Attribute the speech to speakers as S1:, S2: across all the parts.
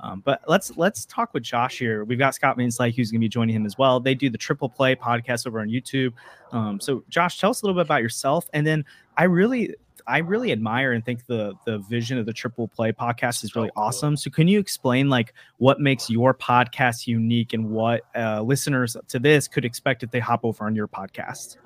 S1: Um, but let's let's talk with Josh here. We've got Scott Van Slyke who's going to be joining him as well. They do the Triple Play podcast over on YouTube. Um, so Josh, tell us a little bit about yourself, and then I really I really admire and think the the vision of the Triple Play podcast is really awesome. So can you explain like what makes your podcast unique and what uh, listeners to this could expect if they hop over on your podcast?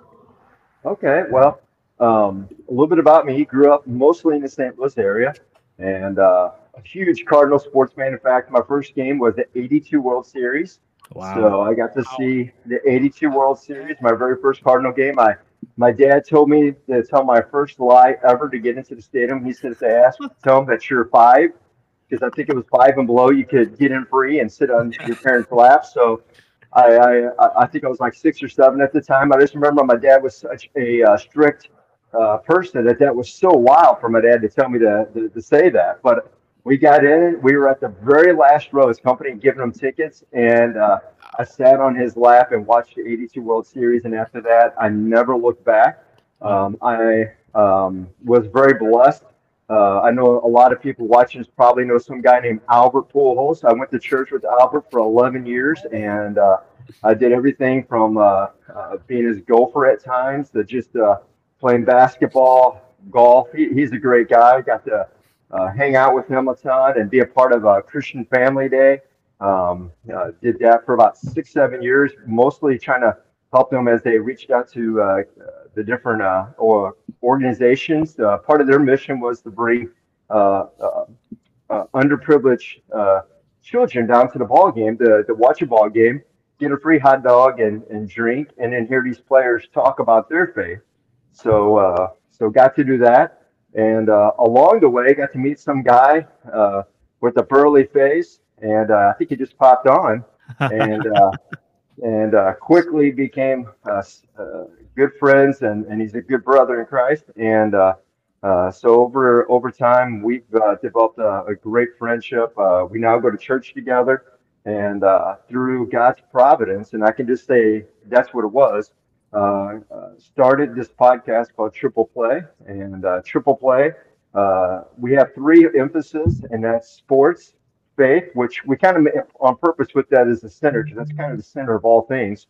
S2: Okay, well, um, a little bit about me. He grew up mostly in the St. Louis area, and uh, a huge Cardinal sports fan. In fact, my first game was the '82 World Series. Wow. So I got to see the '82 World Series, my very first Cardinal game. I my dad told me to tell my first lie ever to get into the stadium. He said, "They asked, tell them that you're five, because I think it was five and below. You could get in free and sit on your parents' lap." So, I, I I think I was like six or seven at the time. I just remember my dad was such a uh, strict uh, person that that was so wild for my dad to tell me to, to, to say that. But we got in. We were at the very last row. His company giving them tickets, and uh, I sat on his lap and watched the 82 World Series, and after that, I never looked back. Um, I um, was very blessed. Uh, I know a lot of people watching probably know some guy named Albert Pujols. I went to church with Albert for 11 years, and uh, I did everything from uh, uh being his gopher at times to just uh, playing basketball, golf. He, he's a great guy. Got to uh, hang out with him a ton and be a part of a Christian Family Day. Um, uh, did that for about six, seven years, mostly trying to help them as they reached out to uh, the different uh, or organizations. Uh, part of their mission was to bring uh, underprivileged children down to the ball game to, watch a ball game, get a free hot dog and, and drink, and then hear these players talk about their faith. So, so got to do that. And along the way, got to meet some guy with a burly face and uh, I think he just popped on, and uh, and uh, quickly became uh, uh, good friends, and, and he's a good brother in Christ. And uh, so over over time, we've developed a, a, great friendship. we now go to church together, and through God's providence, and I can just say that's what it was. Started this podcast called Triple Play, and Triple Play. we have three emphases, and that's sports, faith, which we kind of on purpose put that as the center because that's kind of the center of all things,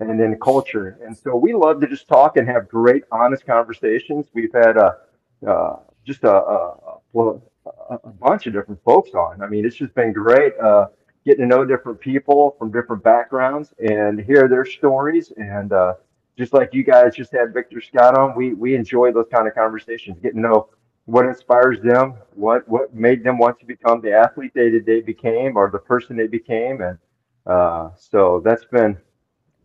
S2: and then culture. And so we love to just talk and have great, honest conversations. We've had a uh, just a, a, a, a, bunch of different folks on. I mean, it's just been great uh, getting to know different people from different backgrounds and hear their stories. And uh, just like you guys just had Victor Scott on, we we enjoy those kind of conversations, getting to know what inspires them, what what made them want to become the athlete they they became or the person they became, and uh, so that's been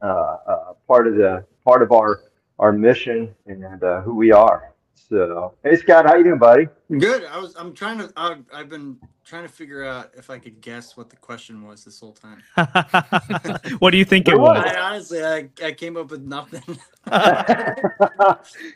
S2: uh, uh, part of the part of our our mission and uh, who we are. So, hey Scott, how you doing, buddy?
S3: Good. I was. I'm trying to. I, I've been trying to figure out if I could guess what the question was this whole time.
S1: what do you think it was?
S3: I, honestly, I, I came up with nothing.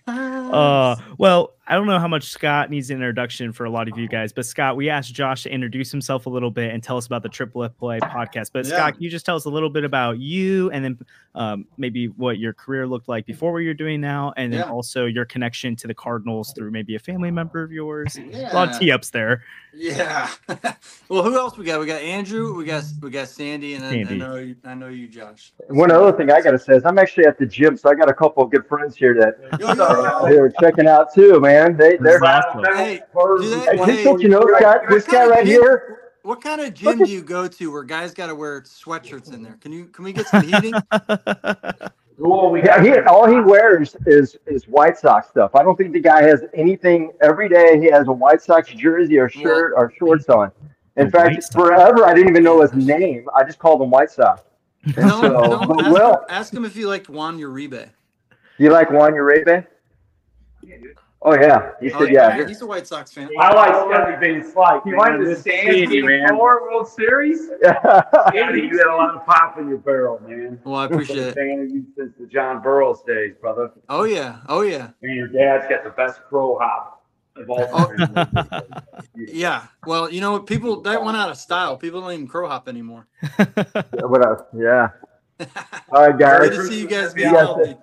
S1: uh, well, I don't know how much Scott needs an introduction for a lot of you guys, but Scott, we asked Josh to introduce himself a little bit and tell us about the Triple F Play podcast. But yeah. Scott, can you just tell us a little bit about you and then um, maybe what your career looked like before what you're doing now, and then yeah. also your connection to the Cardinals through maybe a family member of yours? Yeah. A lot of tee ups there.
S3: Yeah. well, who else we got? We got Andrew, we got we got Sandy, and Sandy. I, I know you, I know you, Josh.
S2: One other thing I gotta say is I'm actually at the gym, so I got a couple of good friends here that yo, yo, they were checking out too, man. They they're awesome. hey, they, hey, you know, Scott, this guy right here.
S3: What kind of gym do you go to where guys got to wear sweatshirts in there? Can you can we get some heating?
S2: Well, yeah, he, all he wears is is White Sox stuff. I don't think the guy has anything every day. He has a White Sox jersey or shirt or shorts on. In fact, forever I didn't even know his name. I just called him White Sox.
S3: No, so, no, ask, well, him, ask him if you liked Juan Uribe.
S2: You like Juan Uribe? Yeah, dude. Oh yeah, he oh, said oh, yeah.
S3: yeah. He's a White Sox fan.
S4: I like everything Slight. He went to the Sandy Four World Series. Sandy, you had a lot of pop in your barrel, man.
S3: Well, I appreciate it.
S4: Fan of you since the John Burroughs days, brother.
S3: Oh yeah, oh yeah.
S4: And your dad's got the best crow hop of all oh. time.
S3: yeah. Well, you know? People that went out of style. People don't even crow hop anymore.
S2: what up? Yeah. All right, guys.
S3: Good to see you guys be healthy.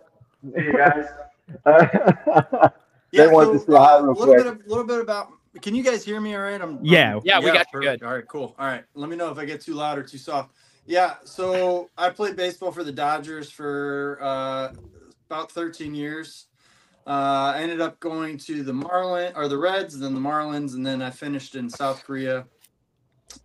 S4: Hey guys.
S2: Yeah, they want so, to say hi uh, real
S3: little quick. Bit of, little bit about can you guys hear me all right? I'm
S1: yeah.
S5: I'm, yeah, we got you good.
S3: All right, cool. All right. Let me know if I get too loud or too soft. Yeah, so I played baseball for the Dodgers for uh, about 13 years. Uh, I ended up going to the Marlin or the Reds, then the Marlins, and then I finished in South Korea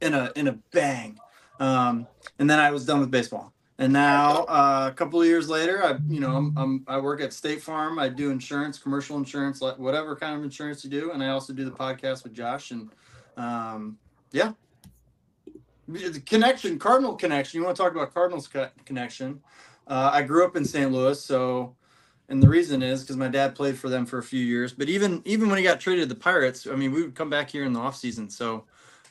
S3: in a in a bang. Um, and then I was done with baseball. And now uh, a couple of years later, I you know I'm, I'm, i work at State Farm. I do insurance, commercial insurance, whatever kind of insurance you do, and I also do the podcast with Josh. And um, yeah, the connection, Cardinal connection. You want to talk about Cardinals connection? Uh, I grew up in St. Louis, so and the reason is because my dad played for them for a few years. But even even when he got traded to the Pirates, I mean, we would come back here in the off season. So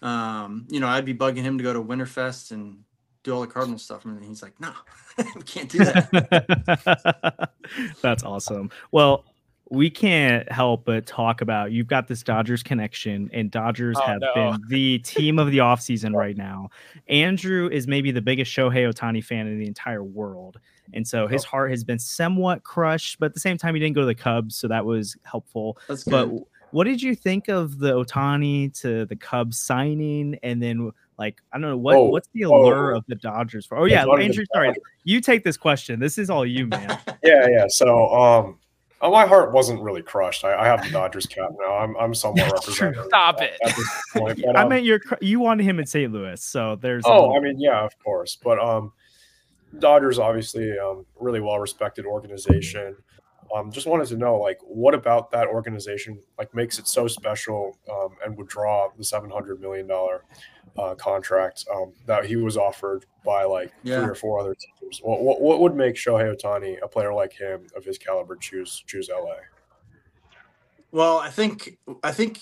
S3: um, you know, I'd be bugging him to go to Winterfest and do all the Cardinal stuff. And he's like, no, we can't do that.
S1: That's awesome. Well, we can't help but talk about you've got this Dodgers connection, and Dodgers oh, have no. been the team of the offseason right now. Andrew is maybe the biggest Shohei Ohtani fan in the entire world. And so his oh. heart has been somewhat crushed, but at the same time, he didn't go to the Cubs, so that was helpful.
S3: That's
S1: good. But what did you think of the Ohtani to the Cubs signing, and then like I don't know what oh, what's the allure oh, of the Dodgers for? Oh yeah, Andrew, sorry, you take this question. This is all you, man.
S6: yeah, yeah. So um, oh, my heart wasn't really crushed. I, I have the Dodgers cap now. I'm I'm somewhat representative.
S5: Stop it.
S1: Point, but, um, I meant you're you wanted him in St. Louis, so there's.
S6: Oh, I mean, yeah, of course, but um, Dodgers obviously um really well respected organization. Um, just wanted to know, like, what about that organization like makes it so special um, and would draw the seven hundred million dollar uh, contract um, that he was offered by like yeah. three or four other teams. What, what, what would make Shohei Ohtani, a player like him of his caliber, choose choose LA?
S3: Well, I think I think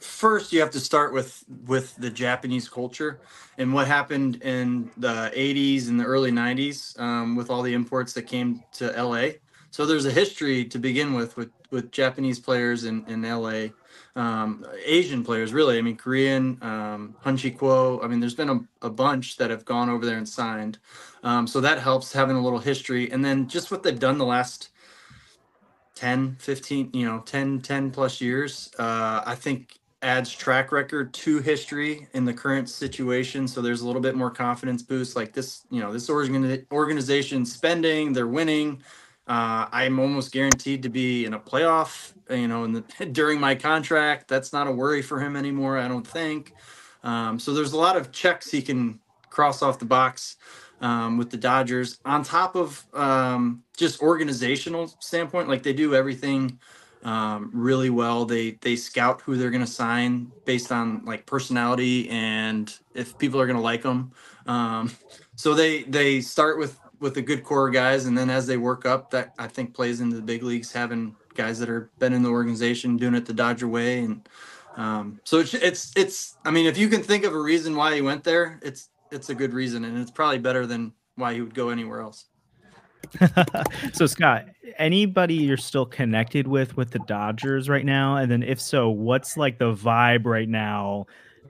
S3: first you have to start with with the Japanese culture and what happened in the 80s and the early 90s um, with all the imports that came to LA. So there's a history to begin with with with Japanese players in in LA um, Asian players, really. I mean, Korean, um, Hong-Chih Kuo. I mean, there's been a, a, bunch that have gone over there and signed. Um, so that helps having a little history. And then just what they've done the last 10, 15, you know, 10, 10 plus years, uh, I think adds track record to history in the current situation. So there's a little bit more confidence boost. Like this, you know, this organization spending, they're winning. Uh, I'm almost guaranteed to be in a playoff, you know, in the, during my contract. That's not a worry for him anymore, I don't think. Um, so there's a lot of checks he can cross off the box um, with the Dodgers. On top of um, just organizational standpoint, like they do everything um, really well. They they scout who they're going to sign based on like personality and if people are going to like them. Um, so they they start with with the good core guys, and then as they work up, that I think plays into the big leagues, having guys that are been in the organization doing it the Dodger way, and um, so it's, it's it's. I mean, if you can think of a reason why he went there, it's it's a good reason, and it's probably better than why he would go anywhere else.
S1: so Scott, anybody you're still connected with with the Dodgers right now, and then if so, what's like the vibe right now?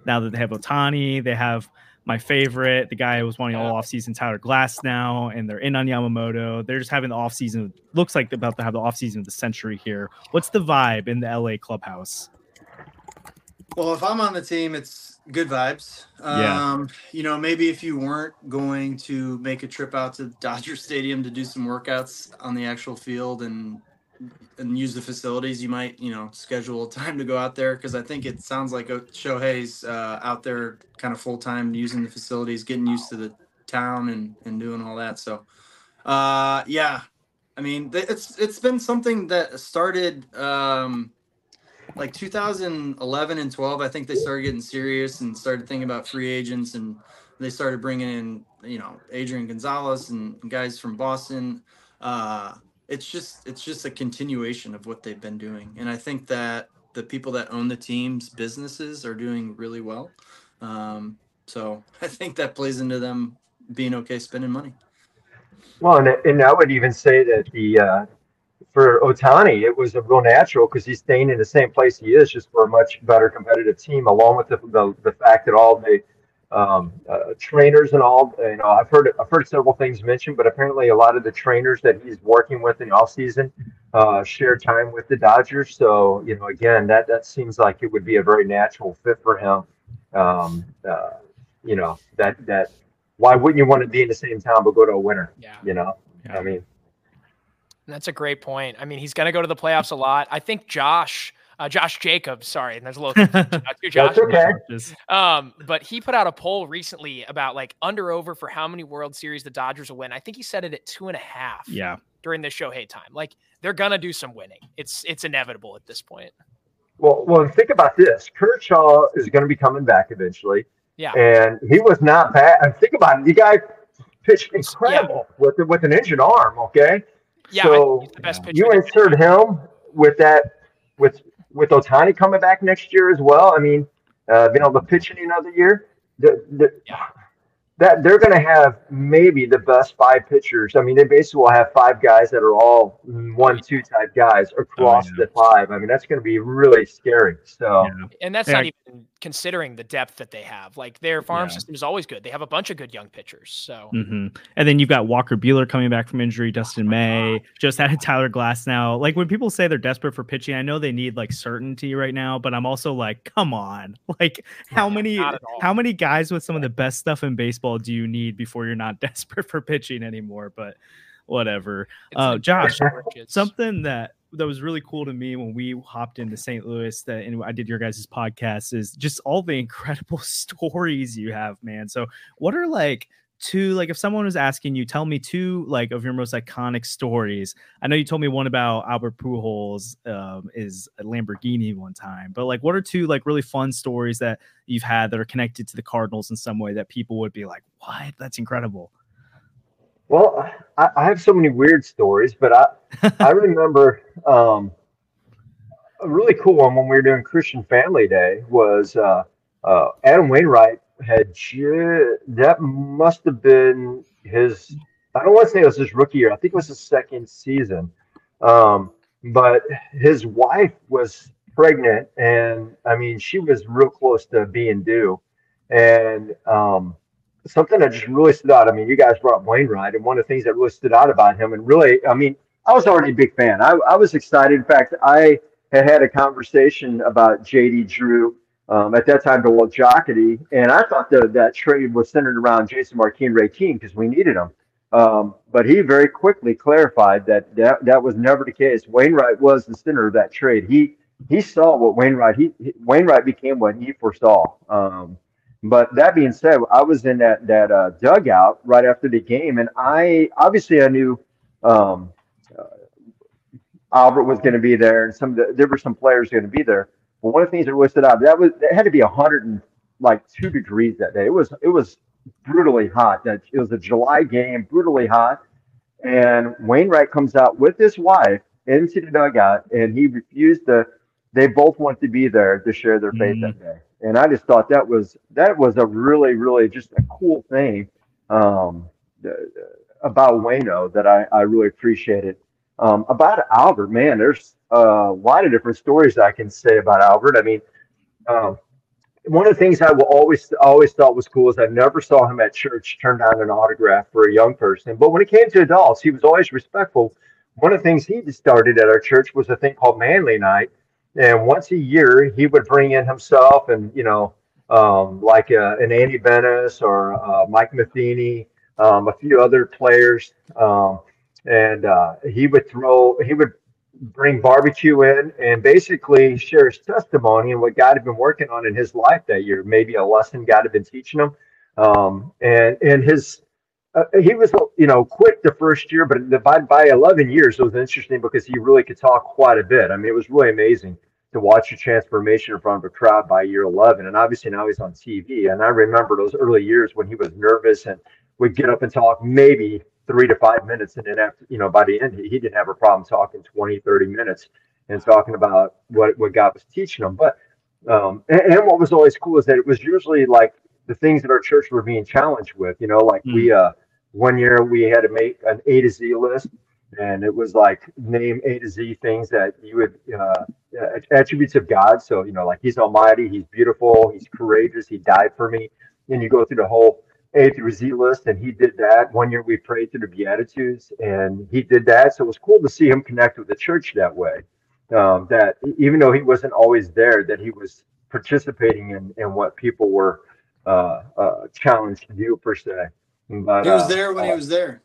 S1: Now that they have Ohtani, they have my favorite. The guy who was wanting all offseason Tyler Glasnow, and they're in on Yamamoto. They're just having the offseason. Looks like they're about to have the offseason of the century here. What's the vibe in the LA clubhouse?
S3: Well, if I'm on the team, it's good vibes. Yeah. Um, you know, maybe if you weren't going to make a trip out to Dodger Stadium to do some workouts on the actual field and and use the facilities, you might, you know, schedule a time to go out there because I think it sounds like Shohei's uh, out there kind of full time using the facilities, getting used to the town and and doing all that. So, uh, yeah, I mean, it's it's been something that started um, like 2011 and 12. I think they started getting serious and started thinking about free agents and they started bringing in, you know, Adrian Gonzalez and guys from Boston. Uh, it's just it's just a continuation of what they've been doing. And i think that the people that own the teams businesses are doing really well. Um, so i think that plays into them being okay spending money.
S2: Well and, and i would even say that the uh, for Ohtani, it was a real natural because he's staying in the same place he is just for a much better competitive team along with the, the, the fact that all the um, uh, trainers and all. You know, I've heard I've heard several things mentioned, but apparently a lot of the trainers that he's working with in the off season uh, share time with the Dodgers. So you know, again, that that seems like it would be a very natural fit for him. Um, uh, you know, that that why wouldn't you want to be in the same town but go to a winner?
S5: Yeah.
S2: You know,
S1: Yeah.
S2: I mean,
S5: That's a great point. I mean, he's going to go to the playoffs a lot. I think Josh, uh, Josh Jacobs, sorry, and there's a little confusion Josh.
S2: That's okay.
S5: Um, but he put out a poll recently about like under over for how many World Series the Dodgers will win. I think he said it at two and a half
S1: yeah.
S5: during the Shohei time. Like they're gonna do some winning. It's it's inevitable at this point.
S2: well, well, think about this. Kershaw is going to be coming back eventually.
S5: Yeah.
S2: and he was not bad. And think about it, the guy pitched incredible with with an injured arm. Okay,
S5: Yeah,
S2: So,
S5: he's the best
S2: you
S5: in
S2: insert him with that with with Ohtani coming back next year as well. I mean, uh, being able to pitch in another year, the, the,
S5: Yeah.
S2: That they're going to have maybe the best five pitchers. I mean, they basically will have five guys that are all one two type guys across
S1: yeah.
S2: the five. I mean, that's going to be really scary. So.
S1: yeah.
S5: And that's
S1: Yeah.
S5: not even considering the depth that they have. Like their farm
S1: Yeah.
S5: system is always good. They have a bunch of good young pitchers. So
S1: hmm And then you've got Walker Buehler coming back from injury, Dustin May, just added Tyler Glasnow. Like when people say they're desperate for pitching, I know they need like certainty right now, but I'm also like, come on. Like how many
S5: not at all.
S1: how many guys with some of the best stuff in baseball do you need before you're not desperate for pitching anymore? But whatever. Uh,
S5: like
S1: Josh. Something that that was really cool to me when we hopped into St. Louis that and I did your guys' podcast is just all the incredible stories you have, man. So what are like two like if someone was asking you, tell me two like of your most iconic stories. I know you told me one about Albert Pujols um, is a Lamborghini one time, but like what are two like really fun stories that you've had that are connected to the Cardinals in some way that people would be like, what? That's incredible.
S2: Well, I, I have so many weird stories, but I I remember um, a really cool one when we were doing Christian Family Day was uh, uh, Adam Wainwright had that must have been his. I don't want to say it was his rookie year. I think it was his second season. Um, but his wife was pregnant, and I mean, she was real close to being due, and um, something that just really stood out. I mean, you guys brought Wainwright, and one of the things that really stood out about him, and really, I mean, I was already a big fan. I, I was excited. In fact, I had had a conversation about JD Drew um, at that time to Jocketty, and I thought that that trade was centered around Jason Marquis Keane because we needed him. Um, but he very quickly clarified that, that that was never the case. Wainwright was the center of that trade. He he saw what Wainwright he, he Wainwright became what he foresaw. Um, but that being said, I was in that that uh, dugout right after the game, and I obviously I knew um, uh, Albert was going to be there, and some the, there were some players going to be there. But one of the things that really stood out that was it had to be a hundred and like two degrees that day. It was it was brutally hot. That it was a July game, brutally hot, and Wainwright comes out with his wife into the dugout, and he refused to. They both want to be there to share their faith
S1: Mm.
S2: that day, and I just thought that was that was a really really just a cool thing um, about Wayno that I I really appreciated. Um, about Albert, man, there's a lot of different stories I can say about Albert. I mean, um, one of the things I will always always thought was cool is I never saw him at church turn down an autograph for a young person. But when it came to adults, he was always respectful. One of the things he started at our church was a thing called Manly Night, and once a year he would bring in himself and you know um, like uh, an Andy Benes or uh, Mike Matheny, um, a few other players, um, and uh, he would throw he would bring barbecue in and basically share his testimony and what God had been working on in his life that year, maybe a lesson God had been teaching him. Um, and and his uh, he was you know quick the first year, but by by eleven years it was interesting because he really could talk quite a bit. I mean, it was really amazing to watch the transformation in front of a crowd by year eleven, and obviously now he's on TV. And I remember those early years when he was nervous and would get up and talk maybe three to five minutes and then after you know by the end he, he didn't have a problem talking 20 30 minutes and talking about what what god was teaching him. But um and, and what was always cool is that it was usually like the things that our church were being challenged with you know like we uh one year we had to make an a to z list and it was like name a to z things that you would uh attributes of god. So you know like he's almighty he's beautiful he's courageous he died for me. And you go through the whole A through Z list, and he did that. One year we prayed through the Beatitudes, and he did that. So it was cool to see him connect with the church that way. Um, that even though he wasn't always there, that he was participating in, in what people were uh, uh, challenged to do per se.
S3: But, he was uh, there when he uh, was there.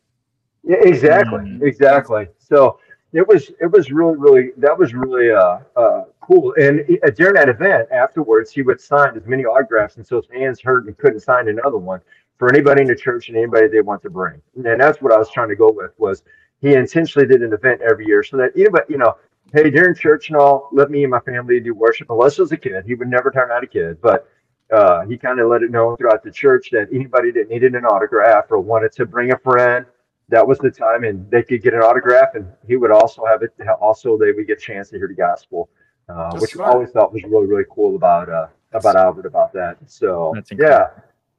S2: Yeah, exactly, mm-hmm. exactly. So it was it was really really that was really uh, uh cool. And uh, during that event afterwards, he would sign as many autographs and so his hands hurt and couldn't sign another one for anybody in the church and anybody they want to bring. And that's what I was trying to go with was he intentionally did an event every year so that anybody you know hey during church and all let me and my family do worship. Unless it was a kid he would never turn out a kid. But uh, he kind of let it know throughout the church that anybody that needed an autograph or wanted to bring a friend that was the time and they could get an autograph and he would also have it also they would get a chance to hear the gospel uh, which smart. I always thought was really really cool about uh, about Albert about that. So yeah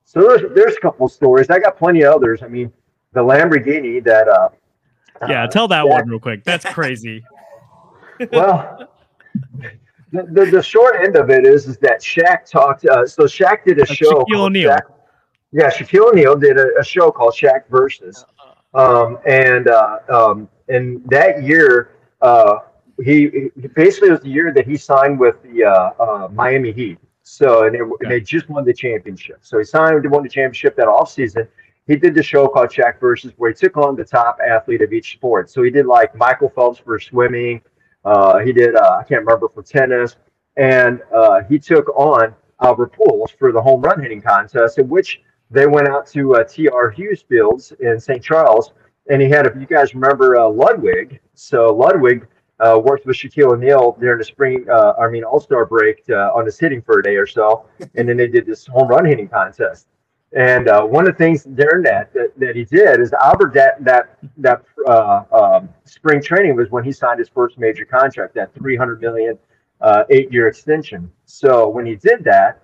S2: so there's, there's a couple of stories. I got plenty of others. I mean the Lamborghini that uh
S1: yeah tell that one real quick. That's crazy.
S2: Well the, the, the, short end of it is is that Shaq talked uh, so Shaq did a show
S1: Shaquille O'Neal.
S2: Shaq, yeah Shaquille O'Neal did a, a show called Shaq versus. Um, and uh, um, and that year, uh, he, he, basically was the year that he signed with the uh, uh Miami Heat. So and, it, okay. and, they just won the championship. So he signed and won the championship that off season. He did the show called Shaq Versus, where he took on the top athlete of each sport. So he did like Michael Phelps for swimming. Uh, he did uh, I can't remember for tennis, and he took on Albert Pujols for the home run hitting contest, in which they went out to uh, T.R. Hughes Fields in St. Charles, and he had, if you guys remember, uh, Ludwick. So Ludwick uh, worked with Shaquille O'Neal during the spring, uh, I mean, All Star break uh, on his hitting for a day or so, and then they did this home run hitting contest. And uh, one of the things during that, that, that he did is Albert that that that um, spring training was when he signed his first major contract, that 300 million eight year extension. So when he did that,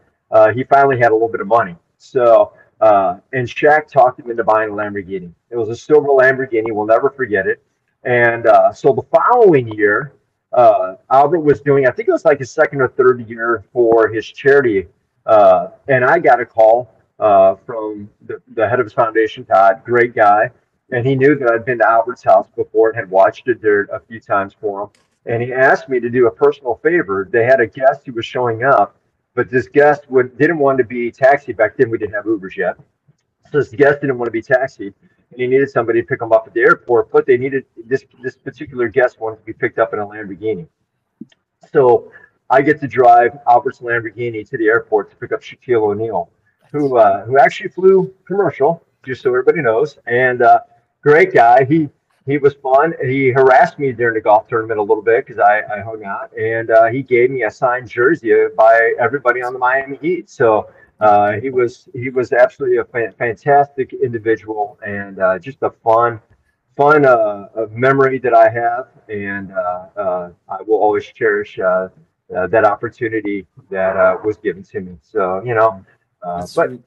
S2: he finally had a little bit of money. So uh, and Shaq talked him into buying a Lamborghini. It was a silver Lamborghini. We'll never forget it. And uh, so the following year, uh, Albert was doing, I think it was like his second or third year for his charity. Uh, and I got a call uh, from the, the head of his foundation, Todd, great guy. And he knew that I'd been to Albert's house before and had watched it there a few times for him. And he asked me to do a personal favor. They had a guest who was showing up but this guest would didn't want to be taxied back then. We didn't have Ubers yet, so this guest didn't want to be taxied, and he needed somebody to pick him up at the airport. But they needed this this particular guest wanted to be picked up in a Lamborghini. So I get to drive Albert's Lamborghini to the airport to pick up Shaquille O'Neal, who uh, who actually flew commercial, just so everybody knows, and uh, great guy. He he was fun. He harassed me during the golf tournament a little bit because I, I hung out, and uh, he gave me a signed jersey by everybody on the Miami Heat. So uh, he was he was absolutely a fa- fantastic individual and uh, just a fun fun uh, memory that I have, and uh, uh, I will always cherish that opportunity that was given to me. So you know, but. Sweet.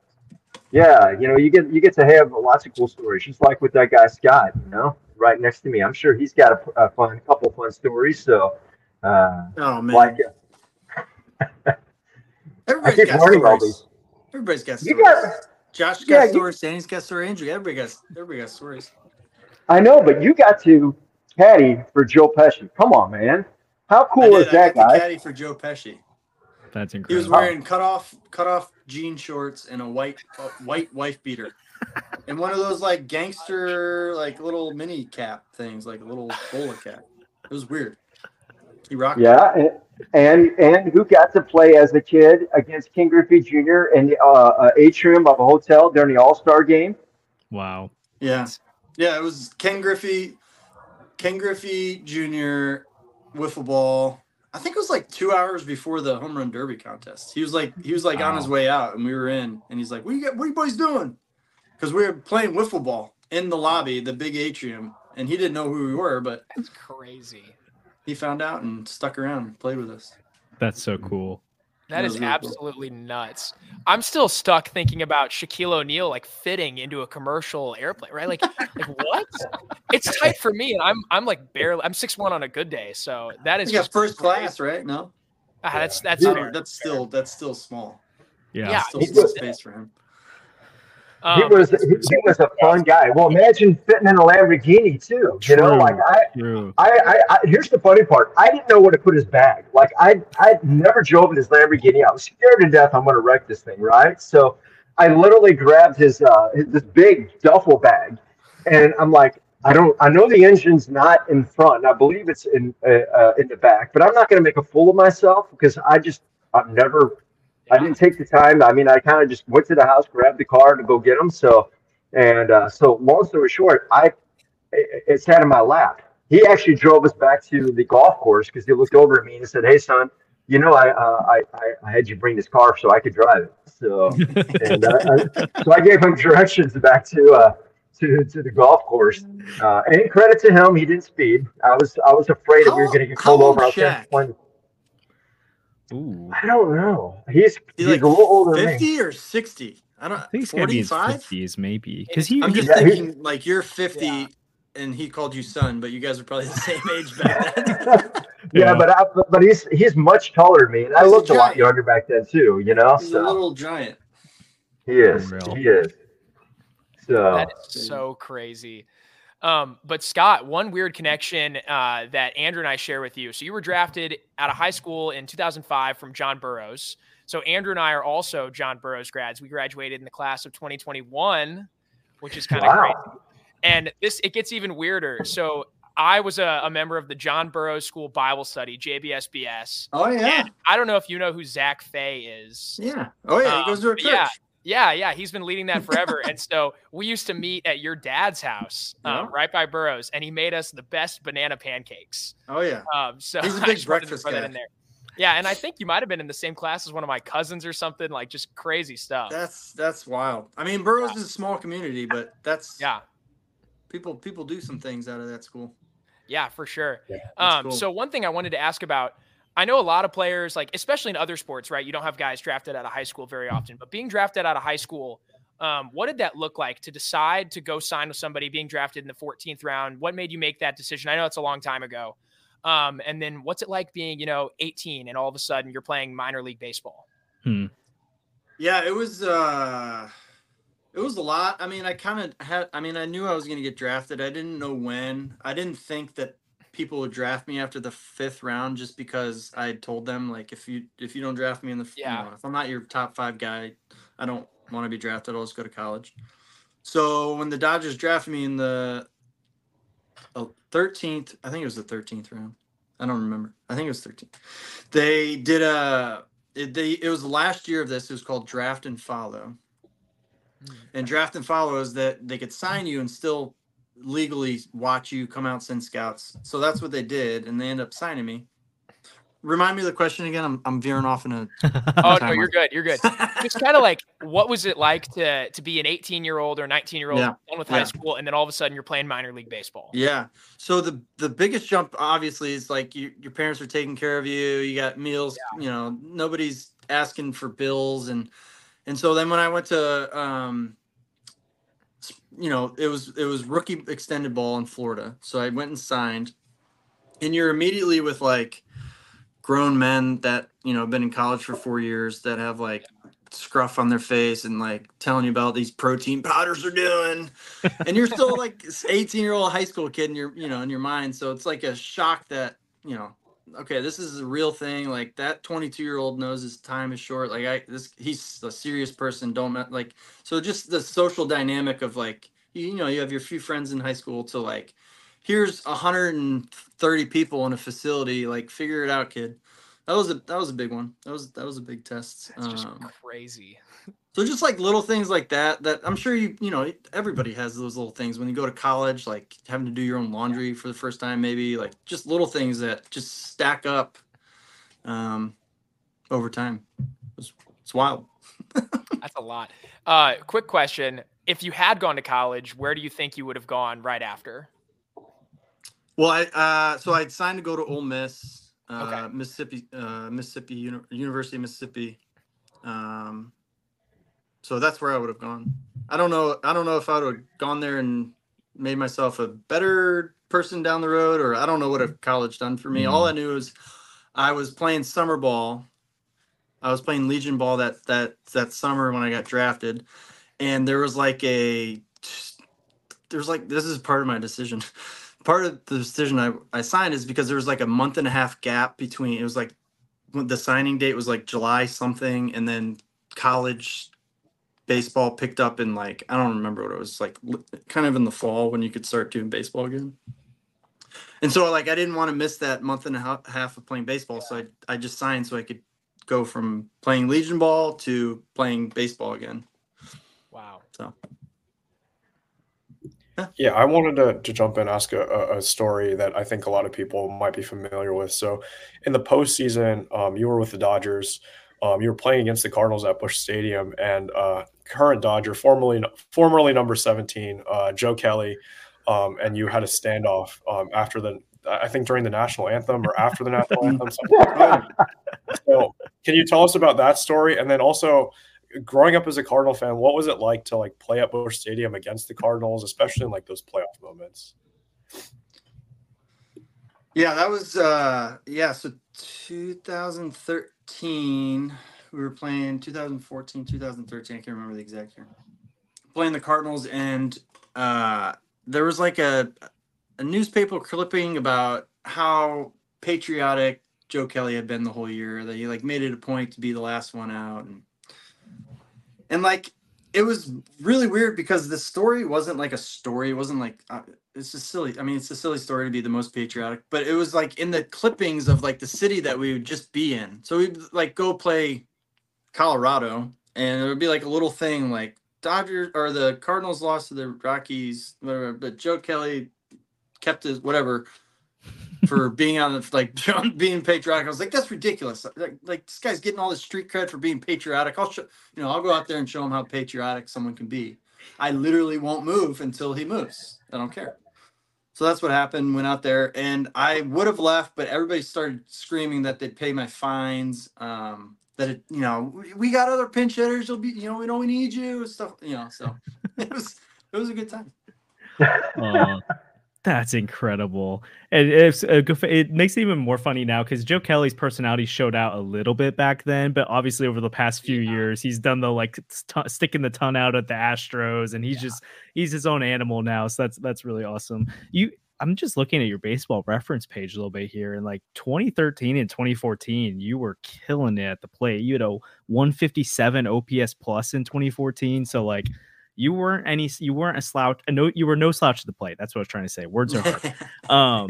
S2: Yeah, you know, you get you get to have lots of cool stories, just like with that guy Scott. You know, right next to me. I'm sure he's got a, a fun couple fun stories. So, uh,
S3: oh man, like,
S2: everybody's got stories.
S3: Everybody's got stories. You got, Josh got yeah, stories. You, Danny's got stories. Andrew, everybody got everybody got stories.
S2: I know, but you got to caddy for Joe Pesci. Come on, man. How cool is that guy?
S3: Caddy for Joe Pesci.
S1: That's incredible.
S3: He was wearing cut off cut off jean shorts and a white uh, white wife beater and one of those like gangster like little mini cap things, like a little bowler cap. It was weird. He rocked.
S2: Yeah, and, and and who got to play as a kid against Ken Griffey Jr. in the uh, uh, atrium of a hotel during the All Star game?
S1: Wow.
S3: Yeah, yeah. It was Ken Griffey, Ken Griffey Jr. wiffle ball. I think it was like two hours before the home run derby contest. He was like he was like wow. on his way out, and we were in, and he's like, "What you got? What are you boys doing?" because we were playing wiffle ball in the lobby, the big atrium, and he didn't know who we were, but
S5: it's crazy.
S3: He found out and stuck around, and played with us.
S1: That's so cool.
S5: That is absolutely cool. nuts. I'm still stuck thinking about Shaquille O'Neal like fitting into a commercial airplane, right? Like, like what? It's tight for me, and I'm I'm like barely. I'm six one on a good day, so that is
S3: just first crazy. class, right? No,
S5: ah, that's that's
S3: yeah. that's still that's still small.
S1: Yeah, yeah.
S3: Still, still space for him.
S5: Um,
S2: he was he, he was a fun guy. Well, imagine fitting in a Lamborghini too. You know, like I, I, I, I here's the funny part. I didn't know where to put his bag. Like I, I never drove in his Lamborghini. I was scared to death. I'm going to wreck this thing, right? So I literally grabbed his, uh, his this big duffel bag, and I'm like, I don't, I know the engine's not in front. I believe it's in uh, uh, in the back, but I'm not going to make a fool of myself because I just, I've never. I didn't take the time. I mean, I kind of just went to the house, grabbed the car to go get him. So, and uh, so long story short, I it, it sat in my lap. He actually drove us back to the golf course because he looked over at me and said, "Hey, son, you know, I, uh, I, I I had you bring this car so I could drive it." So, and uh, I, so I gave him directions back to uh, to to the golf course. Uh, and credit to him, he didn't speed. I was I was afraid that we were going to get pulled over. I
S3: old
S2: was trying to
S3: Shaq?
S2: explain-
S1: Ooh.
S2: I don't know. He's he's,
S3: He's like
S2: a little older
S3: 50 or 60? I don't
S1: I think he's gonna be
S3: 45?
S1: fifties, maybe. Because he,
S3: I'm just
S2: Yeah, he-
S3: thinking like you're 50
S5: Yeah.
S3: and he called you son, but you guys are probably the same age back then.
S2: yeah,
S1: Yeah.
S2: but I, but- but he's he's much taller than me, and I
S3: He's a
S2: looked a lot younger back then too. You know,
S3: He's a
S2: so
S3: little giant.
S2: he is.
S1: Unreal.
S2: He is. So
S5: That is so crazy. Um, but Scott, one weird connection uh, that Andrew and I share with you. So you were drafted out of high school in 2005 from John Burroughs. So Andrew and I are also John Burroughs grads. We graduated in the class of 2021, which is kind of crazy.
S2: wow.
S5: And this it gets even weirder. So I was a, a member of the John Burroughs School Bible Study, JBSBS.
S3: Oh yeah.
S5: And I don't know if you know who Zach Fay is.
S3: Yeah. Oh yeah, he goes to our
S5: Um,
S3: church.
S5: yeah. Yeah, yeah, he's been leading that forever. and so we used to meet at your dad's house, um,
S3: Yeah.
S5: right by Burroughs, and he made us the best banana pancakes.
S3: Oh yeah.
S5: Um, so
S3: He's a
S5: I
S3: big
S5: just wanted to
S3: breakfast guy.
S5: in there. Yeah, and I think you might have been in the same class as one of my cousins or something, like just crazy stuff.
S3: That's that's wild. I mean, Burroughs is a small community, but that's
S5: yeah,
S3: people people do some things out of that school.
S5: yeah, for sure.
S6: Yeah,
S5: Um,
S3: cool.
S5: so one thing I wanted to ask about, I know a lot of players, like especially in other sports, right? You don't have guys drafted out of high school very often, but being drafted out of high school, um, what did that look like to decide to go sign with somebody being drafted in the 14th round? What made you make that decision? I know it's a long time ago. Um, and then what's it like being, you know, 18 and all of a sudden you're playing minor league baseball?
S3: Yeah, it was uh it was a lot. I mean, I kind of had I mean, I knew I was going to get drafted. I didn't know when. I didn't think that people would draft me after the 5th round just because I had told them like if you if you don't draft me in the f- you
S5: Yeah.
S3: know, if I'm not your top 5 guy, I don't want to be drafted. I'll just go to college. So, when the Dodgers drafted me in the uh, 13th, I think it was the 13th round. I don't remember. I think it was 13th. They did a it, they it was the last year of this. It was called draft and follow. And draft and follow is that they could sign you and still legally watch you come out send scouts. So that's what they did, and they end up signing me. Remind me of the question again. I'm I'm veering off in a.
S5: Oh, no, you're good. You're good. Just kind of like, what was it like to to be an 18 year old or 19 year old
S3: Yeah.
S5: done with high
S3: Yeah.
S5: school, and then all of a sudden you're playing minor league baseball?
S3: Yeah. So the the biggest jump obviously is like you, your parents are taking care of you. You got meals. You know, nobody's asking for bills and and so then when I went to um, s- you know, it was it was rookie extended ball in Florida. So I went and signed, and you're immediately with like grown men that you know have been in college for four years that have like scruff on their face and like telling you about these protein powders they're doing. And you're still like 18 year old high school kid in your you know in your mind. So it's like a shock that you know okay this is a real thing like that 22 year old knows his time is short like i this he's a serious person don't like so just the social dynamic of like you, you know you have your few friends in high school to like here's 130 people in a facility like figure it out kid that was a that was a big one that was that was a big test
S5: It's just
S3: Um,
S5: crazy.
S3: so just like little things like that, that I'm sure you, you know, everybody has those little things when you go to college, like having to do your own laundry for the first time, maybe like just little things that just stack up um, over time. It's, it's wild.
S5: That's a lot. Uh, quick question: If you had gone to college, where do you think you would have gone right after?
S3: Well, I, uh, so I'd signed to go to Ole Miss, uh,
S5: Okay.
S3: Mississippi, uh, Mississippi Uni- University of Mississippi. Um, so that's where I would have gone. I don't know. I don't know if I would have gone there and made myself a better person down the road, or I don't know what a college done for me. All I knew is I was playing summer ball. I was playing Legion ball that that that summer when I got drafted, and there was like a there's like this is part of my decision. Part of the decision I, I signed is because there was like a month and a half gap between it was like the signing date was like July something, and then college baseball picked up in like I don't remember what it was like kind of in the fall when you could start doing baseball again. And so like I didn't want to miss that month and a half of playing baseball, so I I just signed so I could go from playing Legion ball to playing baseball again.
S5: Wow.
S3: So
S6: yeah, I wanted to, to jump in and ask a, a story that I think a lot of people might be familiar with. So, in the postseason, um, you were with the Dodgers. Um, you were playing against the Cardinals at Busch Stadium, and uh, current Dodger, formerly formerly number seventeen, uh, Joe Kelly, um, and you had a standoff um, after the, I think during the national anthem or after the national anthem. so, can you tell us about that story, and then also growing up as a Cardinal fan, what was it like to like play at Busch Stadium against the Cardinals, especially in like those playoff moments?
S3: Yeah, that was uh yeah, so 2013 we were playing 2014, 2013, I can't remember the exact year. Playing the Cardinals and uh there was like a a newspaper clipping about how patriotic Joe Kelly had been the whole year that he like made it a point to be the last one out and and like it was really weird because the story wasn't like a story. It wasn't like uh, it's just silly. I mean, it's a silly story to be the most patriotic, but it was like in the clippings of like the city that we would just be in. So we'd like go play Colorado, and it would be like a little thing like Dodgers or the Cardinals lost to the Rockies, whatever. But Joe Kelly kept his whatever for being on the like being patriotic. I was like, that's ridiculous. Like, like this guy's getting all this street cred for being patriotic. I'll show you know, I'll go out there and show him how patriotic someone can be. I literally won't move until he moves. I don't care. So that's what happened. Went out there and I would have left, but everybody started screaming that they'd pay my fines. Um, that it, you know, we got other pinch hitters. You'll be, you know, we know we need you. Stuff, you know. So it was it was a good time.
S1: Uh, that's incredible, and it's uh, it makes it even more funny now because Joe Kelly's personality showed out a little bit back then, but obviously over the past few yeah. years, he's done the like st- sticking the ton out at the Astros, and he's yeah. just he's his own animal now. So that's that's really awesome. You, I'm just looking at your baseball reference page a little bit here, and like 2013 and 2014, you were killing it at the plate. You had a 157 OPS plus in 2014, so like you weren't any you weren't a slouch and no you were no slouch to the plate that's what i was trying to say words are hard um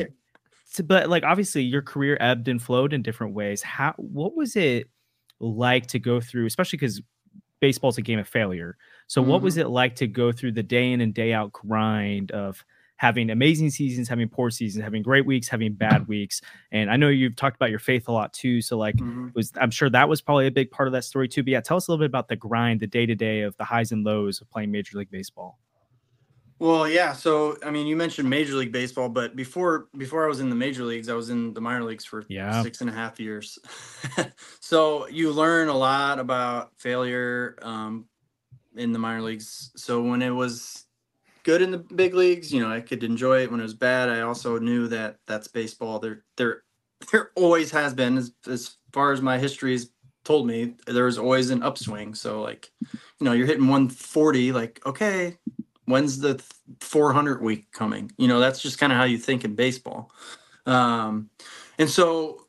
S1: so, but like obviously your career ebbed and flowed in different ways how what was it like to go through especially because baseball's a game of failure so mm-hmm. what was mm-hmm. it like to go through the day in and day out grind of having amazing seasons, having poor seasons, having great weeks, having bad weeks. And I know you've talked about your faith a lot too. So like mm-hmm. was I'm sure that was probably a big part of that story too. But yeah, tell us a little bit about the grind, the day to day of the highs and lows of playing Major League Baseball.
S3: Well, yeah. So I mean, you mentioned Major League Baseball, but before before I was in the major leagues, I was in the minor leagues for yeah. six and a half years. so you learn a lot about failure um, in the minor leagues. So when it was good in the big leagues. You know, I could enjoy it when it was bad. I also knew that that's baseball. There, there, there always has been, as, as far as my history has told me, there was always an upswing. So, like, you know, you're hitting 140. Like, okay, when's the 400 week coming? You know, that's just kind of how you think in baseball. Um, and so,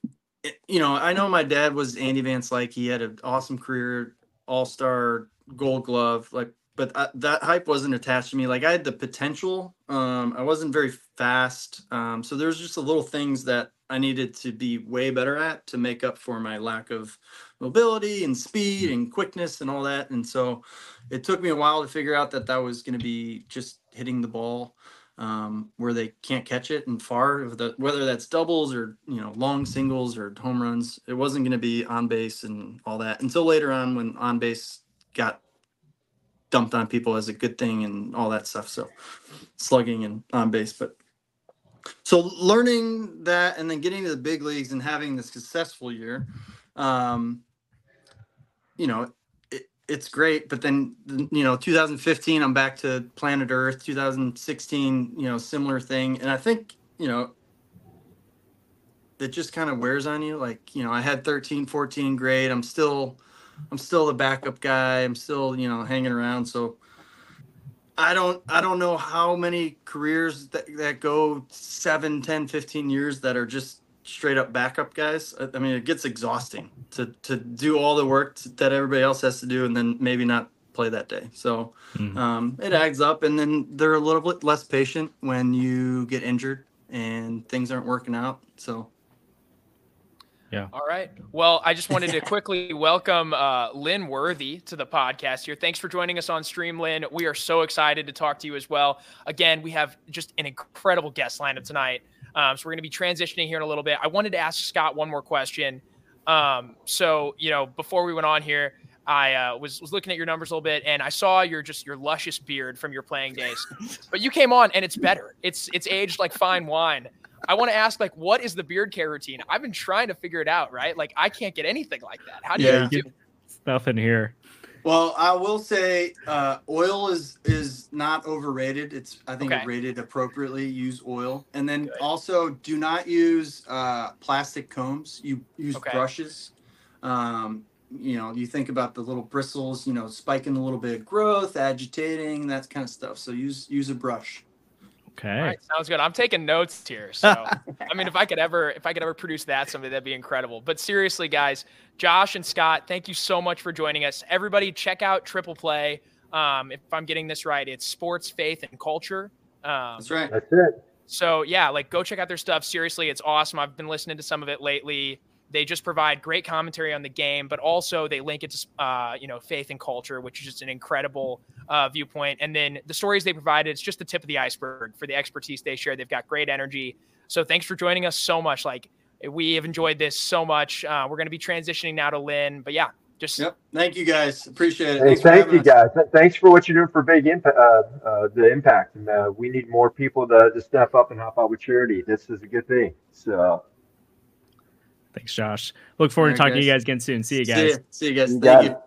S3: you know, I know my dad was Andy Van Slyke. He had an awesome career, all star, Gold Glove, like but uh, that hype wasn't attached to me. Like I had the potential. Um, I wasn't very fast. Um, so there's just a little things that I needed to be way better at to make up for my lack of mobility and speed and quickness and all that. And so it took me a while to figure out that that was going to be just hitting the ball um, where they can't catch it and far, whether that's doubles or you know long singles or home runs. It wasn't going to be on base and all that until later on when on base got dumped on people as a good thing and all that stuff. So slugging and on base, but so learning that and then getting to the big leagues and having the successful year, um, you know, it, it's great. But then, you know, 2015, I'm back to planet Earth. 2016, you know, similar thing. And I think, you know, it just kind of wears on you. Like, you know, I had 13, 14 grade. I'm still I'm still the backup guy. I'm still, you know, hanging around. So I don't I don't know how many careers that, that go 7, 10, 15 years that are just straight up backup guys. I, I mean, it gets exhausting to to do all the work that everybody else has to do and then maybe not play that day. So
S1: Mhm.
S3: um, it adds up, and then they're a little bit less patient when you get injured and things aren't working out. So
S5: All right. Well, I just wanted to quickly welcome uh, Lynn Worthy to the podcast here. Thanks for joining us on stream, Lynn. We are so excited to talk to you as well. Again, we have just an incredible guest lineup tonight. Um, so we're going to be transitioning here in a little bit. I wanted to ask Scott one more question. Um, so you know, before we went on here, I uh, was was looking at your numbers a little bit, and I saw your just your luscious beard from your playing days. but you came on, and it's better. It's it's aged like fine wine. I want to ask, like, what is the beard care routine? I've been trying to figure it out, right? Like, I can't get anything like that. How do
S3: Yeah.
S5: you do?
S1: Stuff in here.
S3: Well, I will say uh, oil is is not overrated. It's I think
S5: Okay.
S3: rated appropriately. Use oil, and then
S5: Good.
S3: also do not use uh, plastic combs. You use
S5: Okay.
S3: brushes. Um, you know, you think about the little bristles. You know, spiking a little bit of growth, agitating that kind of stuff. So use use a brush.
S1: Okay.
S5: All right, sounds good. I'm taking notes here. So, I mean, if I could ever, if I could ever produce that someday, that'd be incredible. But seriously, guys, Josh and Scott, thank you so much for joining us. Everybody, check out Triple Play. Um, if I'm getting this right, it's sports, faith, and culture. Um,
S3: That's right.
S2: That's it.
S5: so yeah, like go check out their stuff. Seriously, it's awesome. I've been listening to some of it lately. They just provide great commentary on the game, but also they link it to uh, you know faith and culture, which is just an incredible uh, viewpoint. And then the stories they provided, it's just the tip of the iceberg for the expertise they share. They've got great energy. So thanks for joining us so much. Like we have enjoyed this so much. Uh, we're going to be transitioning now to Lynn, but yeah, just
S3: Yep. Thank you guys. Appreciate it.
S2: Hey, thank you
S3: us.
S2: guys. Thanks for what you're doing for Big Impact. Uh, uh, the impact, and uh, we need more people to, to step up and help out with charity. This is a good thing. So,
S1: Thanks, Josh. Look forward to
S3: All right,
S1: talking to you
S3: guys.
S1: guys again soon. See you
S3: See
S1: guys.
S3: See you guys.
S2: You
S3: Thank you.
S2: it.